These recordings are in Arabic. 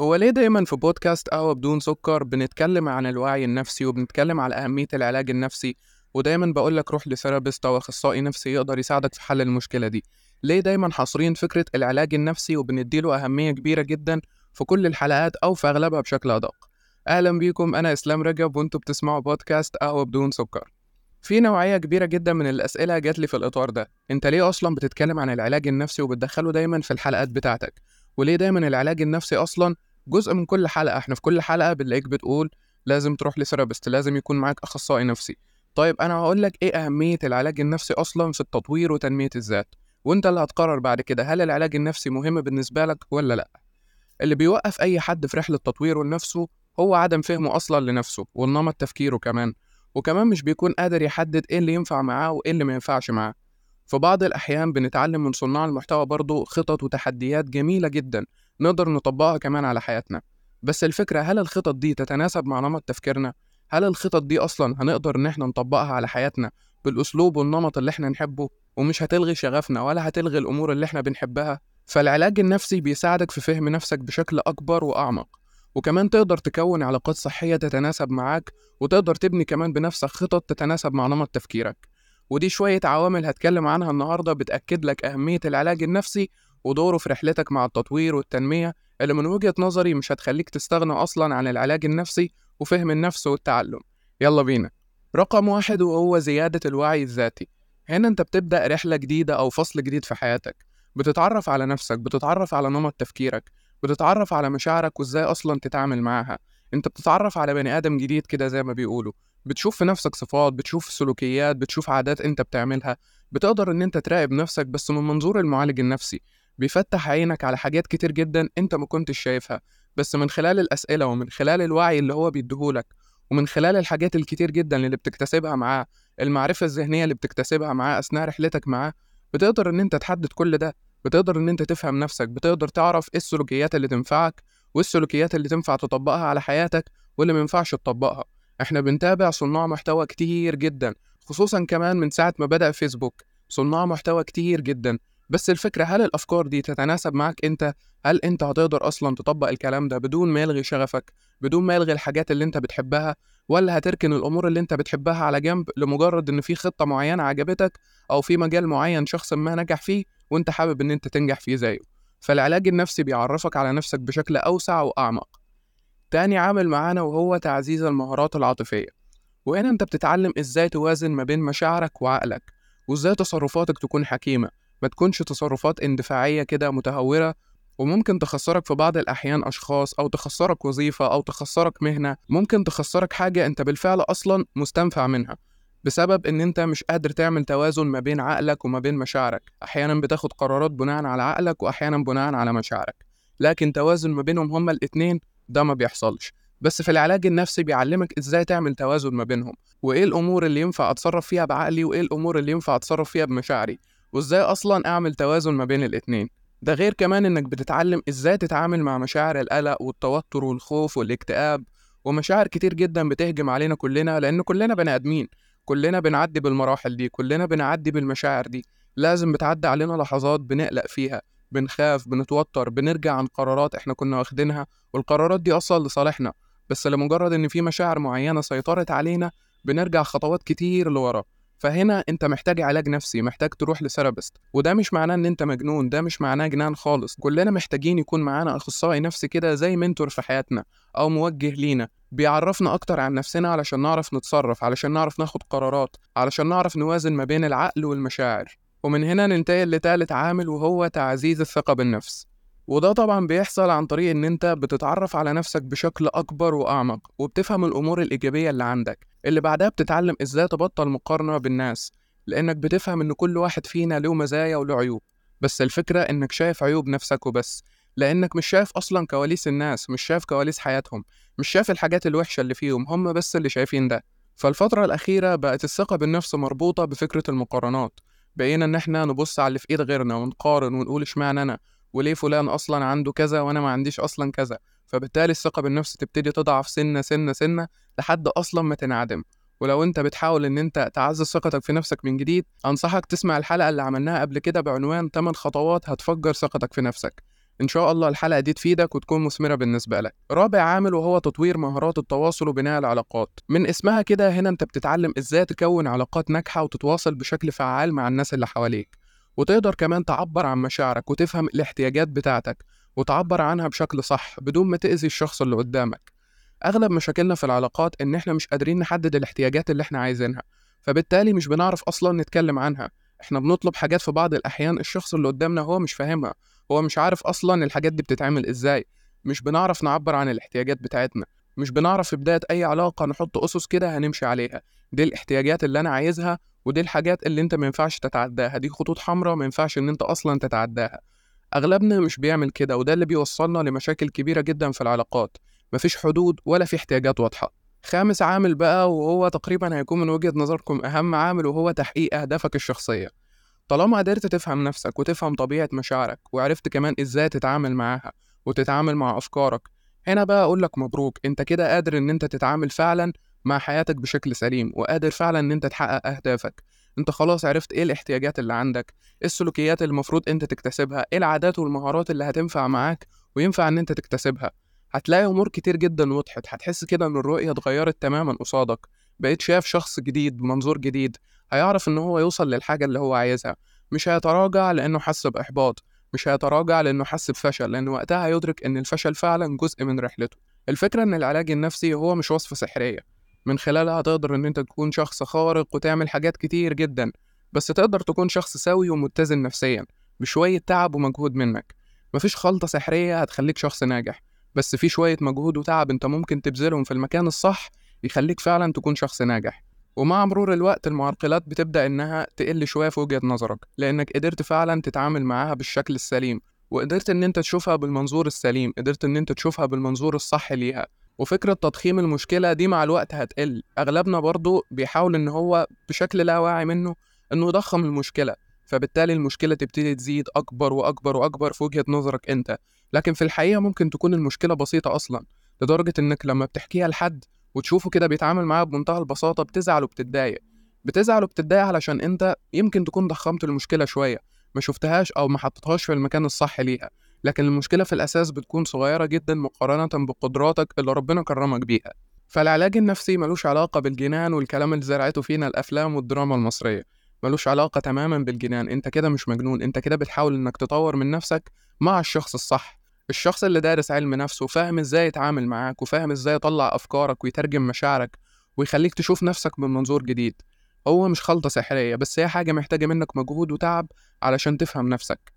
هو ليه دايما في بودكاست قهوة بدون سكر بنتكلم عن الوعي النفسي وبنتكلم على أهمية العلاج النفسي؟ ودايما بقولك روح لثيرابيست أو أخصائي نفسي يقدر يساعدك في حل المشكلة دي. ليه دايما حاصرين فكرة العلاج النفسي وبنديله أهمية كبيرة جدا في كل الحلقات أو في أغلبها بشكل أدق؟ أهلا بيكم أنا إسلام رجب وأنتوا بتسمعوا بودكاست قهوة بدون سكر. في نوعية كبيرة جدا من الأسئلة جات لي في الإطار ده. أنت ليه أصلا بتتكلم عن العلاج النفسي وبتدخله دايما في الحلقات بتاعتك؟ وليه دايما العلاج النفسي أصلا جزء من كل حلقة؟ إحنا في كل حلقة بنلاقيك بتقول لازم تروح لثيرابيست لازم يكون معاك أخصائي نفسي. طيب أنا هقول لك إيه أهمية العلاج النفسي أصلا في التطوير وتنمية الذات؟ وأنت اللي هتقرر بعد كده هل العلاج النفسي مهم بالنسبة لك ولا لأ؟ اللي بيوقف أي حد في رحلة تطويره لنفسه هو عدم فهمه أصلا لنفسه والنمط تفكيره كمان. وكمان مش بيكون قادر يحدد إيه اللي ينفع معاه وإيه اللي ما ينفعش معاه. في بعض الأحيان بنتعلم من صناع المحتوى برضه خطط وتحديات جميلة جدا نقدر نطبقها كمان على حياتنا بس الفكرة هل الخطط دي تتناسب مع نمط تفكيرنا؟ هل الخطط دي أصلا هنقدر إن إحنا نطبقها على حياتنا بالأسلوب والنمط اللي إحنا نحبه ومش هتلغي شغفنا ولا هتلغي الأمور اللي إحنا بنحبها؟ فالعلاج النفسي بيساعدك في فهم نفسك بشكل أكبر وأعمق وكمان تقدر تكون علاقات صحية تتناسب معاك وتقدر تبني كمان بنفسك خطط تتناسب مع نمط تفكيرك ودي شوية عوامل هتكلم عنها النهاردة بتأكد لك أهمية العلاج النفسي ودوره في رحلتك مع التطوير والتنمية اللي من وجهة نظري مش هتخليك تستغنى أصلا عن العلاج النفسي وفهم النفس والتعلم. يلا بينا. رقم واحد وهو زيادة الوعي الذاتي. هنا أنت بتبدأ رحلة جديدة أو فصل جديد في حياتك. بتتعرف على نفسك بتتعرف على نمط تفكيرك بتتعرف على مشاعرك وإزاي أصلا تتعامل معاها. أنت بتتعرف على بني آدم جديد كده زي ما بيقولوا. بتشوف في نفسك صفات بتشوف سلوكيات بتشوف عادات انت بتعملها بتقدر ان انت تراقب نفسك بس من منظور المعالج النفسي. بيفتح عينك على حاجات كتير جدا انت ما كنتش شايفها. بس من خلال الأسئلة ومن خلال الوعي اللي هو بيديهولك ومن خلال الحاجات الكتير جدا اللي بتكتسبها معاه المعرفة الذهنية اللي بتكتسبها معاه أثناء رحلتك معاه بتقدر إن أنت تحدد كل ده بتقدر إن أنت تفهم نفسك بتقدر تعرف إيه السلوكيات اللي تنفعك وإيه السلوكيات اللي تنفع تطبقها على حياتك واللي ما ينفعش تطبقها. إحنا بنتابع صناع محتوى كتير جدا خصوصا كمان من ساعة ما بدأ فيسبوك صناع محتوى كتير جدا بس الفكرة هل الأفكار دي تتناسب معك أنت؟ هل أنت هتقدر أصلا تطبق الكلام ده بدون ما يلغي شغفك؟ بدون ما يلغي الحاجات اللي أنت بتحبها؟ ولا هتركن الأمور اللي أنت بتحبها على جنب لمجرد إن في خطة معينة عجبتك أو في مجال معين شخص ما نجح فيه وأنت حابب إن أنت تنجح فيه زيه؟ فالعلاج النفسي بيعرفك على نفسك بشكل أوسع وأعمق. تاني عامل معانا وهو تعزيز المهارات العاطفية. وهنا أنت بتتعلم إزاي توازن ما بين مشاعرك وعقلك وإزاي تصرفاتك تكون حكيمة. ما تكونش تصرفات اندفاعية كده متهورة وممكن تخسرك في بعض الأحيان أشخاص أو تخسرك وظيفة أو تخسرك مهنة. ممكن تخسرك حاجة أنت بالفعل أصلا مستنفع منها بسبب إن أنت مش قادر تعمل توازن ما بين عقلك وما بين مشاعرك. أحيانا بتاخد قرارات بناء على عقلك وأحيانا بناء على مشاعرك. لكن توازن ما بينهم هما الاتنين ده ما بيحصلش. بس في العلاج النفسي بيعلمك إزاي تعمل توازن ما بينهم وإيه الأمور اللي ينفع أتصرف فيها بعقلي وإيه الأمور اللي ينفع أتصرف فيها بمشاعري وإزاي أصلا أعمل توازن ما بين الاتنين. ده غير كمان إنك بتتعلم إزاي تتعامل مع مشاعر القلق والتوتر والخوف والاكتئاب ومشاعر كتير جدا بتهجم علينا كلنا لأن كلنا بني آدمين. كلنا بنعدي بالمراحل دي كلنا بنعدي بالمشاعر دي. لازم بتعدي علينا لحظات بنقلق فيها. بنخاف بنتوتر بنرجع عن قرارات إحنا كنا واخدينها والقرارات دي أصلا لصالحنا. بس لمجرد إن في مشاعر معينة سيطرت علينا بنرجع خطوات كتير لورا. فهنا أنت محتاج علاج نفسي محتاج تروح ل therapist. وده مش معناه إن أنت مجنون ده مش معناه جنان خالص. كلنا محتاجين يكون معانا أخصائي نفسي كده زي mentor في حياتنا أو موجه لينا. بيعرفنا أكتر عن نفسنا علشان نعرف نتصرف علشان نعرف ناخد قرارات علشان نعرف نوازن ما بين العقل والمشاعر. ومن هنا ننتقل لتالت عامل وهو تعزيز الثقة بالنفس. وده طبعا بيحصل عن طريق إن أنت بتتعرف على نفسك بشكل أكبر وأعمق وبتفهم الأمور الإيجابية اللي عندك. اللي بعدها بتتعلم إزاي تبطل مقارنة بالناس لأنك بتفهم إن كل واحد فينا له مزايا وله عيوب. بس الفكرة إنك شايف عيوب نفسك وبس لأنك مش شايف أصلا كواليس الناس مش شايف كواليس حياتهم مش شايف الحاجات الوحشة اللي فيهم هم بس اللي شايفين ده. فالفترة الأخيرة بقت الثقة بالنفس مربوطة بفكرة المقارنات. بقينا إن إحنا نبص على اللي في إيد غيرنا ونقارن ونقول إشمعنى أنا؟ وليه فلان أصلا عنده كذا وأنا ما عنديش أصلا كذا؟ فبالتالي الثقة بالنفس تبتدي تضعف سنة سنة سنة لحد أصلا ما تنعدم. ولو أنت بتحاول إن أنت تعزز ثقتك في نفسك من جديد أنصحك تسمع الحلقة اللي عملناها قبل كده بعنوان 8 خطوات هتفجر ثقتك في نفسك. إن شاء الله الحلقة دي تفيدك وتكون مثمرة بالنسبة لك. رابع عامل وهو تطوير مهارات التواصل وبناء العلاقات. من اسمها كده هنا أنت بتتعلم إزاي تكون علاقات ناجحة وتتواصل بشكل فعال مع الناس اللي حواليك. وتقدر كمان تعبر عن مشاعرك وتفهم الاحتياجات بتاعتك وتعبر عنها بشكل صح بدون ما تأذي الشخص اللي قدامك. أغلب مشاكلنا في العلاقات إن إحنا مش قادرين نحدد الاحتياجات اللي إحنا عايزينها، فبالتالي مش بنعرف أصلا نتكلم عنها. إحنا بنطلب حاجات في بعض الأحيان الشخص اللي قدامنا هو مش فاهمها. هو مش عارف أصلا الحاجات دي بتتعمل إزاي مش بنعرف نعبر عن الاحتياجات بتاعتنا مش بنعرف في بداية أي علاقة نحط أسس كده هنمشي عليها دي الاحتياجات اللي أنا عايزها ودي الحاجات اللي أنت ما ينفعش تتعداها دي خطوط حمراء ما ينفعش إن أنت أصلا تتعداها أغلبنا مش بيعمل كده وده اللي بيوصلنا لمشاكل كبيرة جدا في العلاقات مفيش حدود ولا في احتياجات واضحة خامس عامل بقى وهو تقريبا هيكون من وجهة نظركم أهم عامل وهو تحقيق أهدافك الشخصية. طالما قدرت تفهم نفسك وتفهم طبيعة مشاعرك وعرفت كمان إزاي تتعامل معاها وتتعامل مع أفكارك هنا بقى أقولك مبروك. أنت كده قادر إن أنت تتعامل فعلا مع حياتك بشكل سليم وقادر فعلا إن أنت تحقق أهدافك. أنت خلاص عرفت إيه الاحتياجات اللي عندك إيه السلوكيات اللي المفروض أنت تكتسبها إيه العادات والمهارات اللي هتنفع معاك وينفع إن أنت تكتسبها. هتلاقي أمور كتير جدا وضحت. هتحس كده إن الرؤية اتغيرت تماما قصادك. بقيت شايف شخص جديد بمنظور جديد. هيعرف إن هو يوصل للحاجة اللي هو عايزها. مش هيتراجع لأنه حس بإحباط. مش هيتراجع لأنه حس بفشل. لأن وقتها هيدرك إن الفشل فعلا جزء من رحلته. الفكرة إن العلاج النفسي هو مش وصفة سحرية. من خلالها تقدر إن أنت تكون شخص خارق وتعمل حاجات كتير جدا. بس تقدر تكون شخص سوي ومتزن نفسيا. بشوية تعب ومجهود منك. مفيش خلطة سحرية هتخليك شخص ناجح. بس في شوية مجهود وتعب انت ممكن تبذلهم في المكان الصح يخليك فعلا تكون شخص ناجح. ومع مرور الوقت المعرقلات بتبدأ إنها تقل شوية في وجهة نظرك لأنك قدرت فعلا تتعامل معاها بالشكل السليم وقدرت إن أنت تشوفها بالمنظور السليم قدرت إن أنت تشوفها بالمنظور الصح ليها. وفكرة تضخيم المشكلة دي مع الوقت هتقل. أغلبنا برضو بيحاول إن هو بشكل لا واعي منه إنه يضخم المشكلة. فبالتالي المشكلة تبتدي تزيد أكبر وأكبر وأكبر في وجهة نظرك أنت. لكن في الحقيقة ممكن تكون المشكلة بسيطة أصلا لدرجة إنك لما بتحكيها لحد وتشوفه كده بيتعامل معاها بمنتهى البساطة بتزعل وبتتضايق. بتزعل وبتتضايق علشان أنت يمكن تكون ضخمت المشكلة شوية ما شفتهاش أو ما حطيتهاش في المكان الصح ليها. لكن المشكلة في الأساس بتكون صغيرة جدا مقارنة بقدراتك اللي ربنا كرمك بيها. فالعلاج النفسي ملوش علاقة بالجنان والكلام اللي زرعته فينا الأفلام والدراما المصرية. ملوش علاقة تماما بالجنان أنت كده مش مجنون أنت كده بتحاول إنك تطور من نفسك مع الشخص الصح. الشخص اللي دارس علم نفس وفاهم إزاي يتعامل معاك وفاهم إزاي يطلع أفكارك ويترجم مشاعرك ويخليك تشوف نفسك من منظور جديد. هو مش خلطة سحرية بس هي حاجة محتاجة منك مجهود وتعب علشان تفهم نفسك.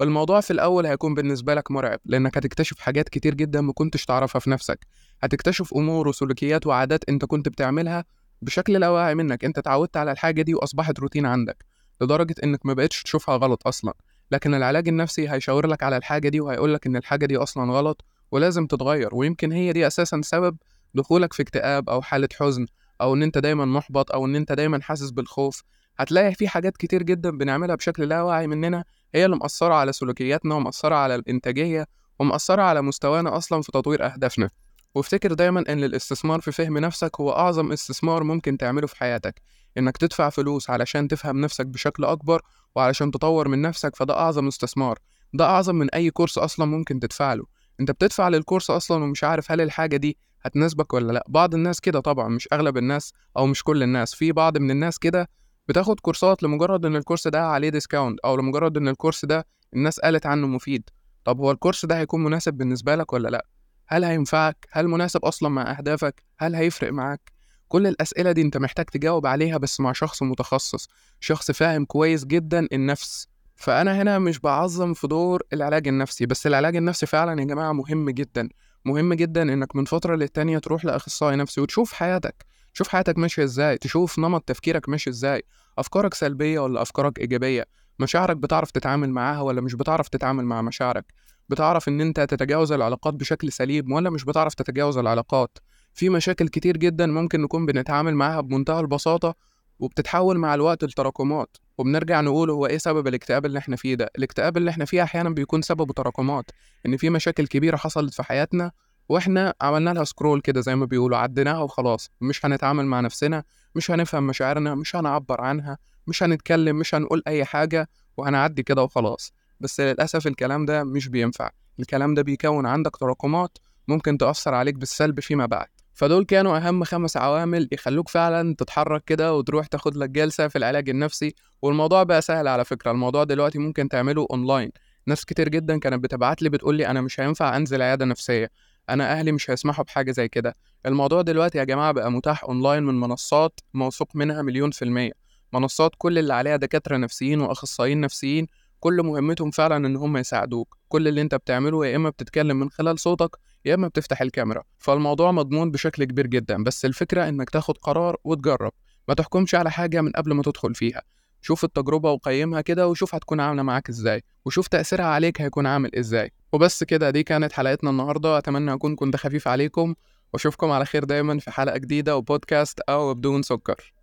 الموضوع في الأول هيكون بالنسبة لك مرعب لأنك هتكتشف حاجات كتير جدا ما كنتش تعرفها في نفسك. هتكتشف أمور وسلوكيات وعادات أنت كنت بتعملها بشكل لا واعي منك أنت اتعودت على الحاجة دي وأصبحت روتين عندك لدرجة إنك ما بقتش تشوفها غلط أصلا. لكن العلاج النفسي هيشاور لك على الحاجة دي وهيقول لك إن الحاجة دي أصلا غلط ولازم تتغير ويمكن هي دي أساسا سبب دخولك في اكتئاب أو حالة حزن أو إن أنت دايما محبط أو إن أنت دايما حاسس بالخوف. هتلاقي في حاجات كتير جدا بنعملها بشكل لا واعي مننا هي اللي مأثرة على سلوكياتنا ومأثرة على الإنتاجية ومأثرة على مستوانا أصلا في تطوير أهدافنا. وافتكر دايما إن الاستثمار في فهم نفسك هو أعظم استثمار ممكن تعمله في حياتك. إنك تدفع فلوس علشان تفهم نفسك بشكل أكبر وعلشان تطور من نفسك فده أعظم استثمار. ده أعظم من أي كورس أصلا ممكن تدفع له. أنت بتدفع للكورس أصلا ومش عارف هل الحاجة دي هتناسبك ولا لأ. بعض الناس كده طبعا مش أغلب الناس أو مش كل الناس. في بعض من الناس كده بتاخد كورسات لمجرد إن الكورس ده عليه discount أو لمجرد إن الكورس ده الناس قالت عنه مفيد. طب هو الكورس ده هيكون مناسب بالنسبة لك ولا لأ؟ هل هينفعك؟ هل مناسب أصلا مع أهدافك؟ هل هيفرق معاك؟ كل الأسئلة دي أنت محتاج تجاوب عليها بس مع شخص متخصص شخص فاهم كويس جدا النفس. فأنا هنا مش بعظم في دور العلاج النفسي بس العلاج النفسي فعلا يا جماعة مهم جدا. مهم جدا إنك من فترة للتانية تروح لأخصائي نفسي وتشوف حياتك تشوف حياتك ماشية إزاي تشوف نمط تفكيرك ماشي إزاي أفكارك سلبية ولا أفكارك إيجابية مشاعرك بتعرف تتعامل معاها ولا مش بتعرف تتعامل مع مشاعرك. بتعرف إن أنت تتجاوز العلاقات بشكل سليم ولا مش بتعرف تتجاوز العلاقات. في مشاكل كتير جدا ممكن نكون بنتعامل معاها بمنتهى البساطة وبتتحول مع الوقت لتراكمات. وبنرجع نقول هو إيه سبب الاكتئاب اللي إحنا فيه ده؟ الاكتئاب اللي إحنا فيه أحيانا بيكون سببه تراكمات. إن في مشاكل كبيرة حصلت في حياتنا وإحنا عملنا لها سكرول كده زي ما بيقولوا عديناها وخلاص. مش هنتعامل مع نفسنا مش هنفهم مشاعرنا مش هنعبر عنها مش هنتكلم مش هنقول أي حاجة وهنعدي كده وخلاص. بس للأسف الكلام ده مش بينفع. الكلام ده بيكون عندك تراكمات ممكن تأثر عليك بالسلب فيما بعد. فدول كانوا أهم خمس عوامل يخلوك فعلا تتحرك كده وتروح تاخد لك جلسة في العلاج النفسي. والموضوع بقى سهل على فكرة. الموضوع دلوقتي ممكن تعمله أونلاين. ناس كتير جدا كانت بتبعت لي بتقول لي أنا مش هينفع أنزل عيادة نفسية. أنا أهلي مش هيسمحوا بحاجة زي كده. الموضوع دلوقتي يا جماعة بقى متاح أونلاين من منصات موثوق منها مليون في المية. منصات كل اللي عليها دكاترة نفسيين وأخصائيين نفسيين كل مهمتهم فعلا إن هم يساعدوك. كل اللي أنت بتعمله يا إما بتتكلم من خلال صوتك يا إما بتفتح الكاميرا. فالموضوع مضمون بشكل كبير جدا بس الفكرة إنك تاخد قرار وتجرب. ما تحكمش على حاجة من قبل ما تدخل فيها. شوف التجربة وقيمها كده وشوف هتكون عاملة معاك إزاي وشوف تأثيرها عليك هيكون عامل إزاي. وبس كده دي كانت حلقتنا النهاردة. أتمنى أكون كنت خفيف عليكم. وأشوفكم على خير دايما في حلقة جديدة وبودكاست أو بدون سكر.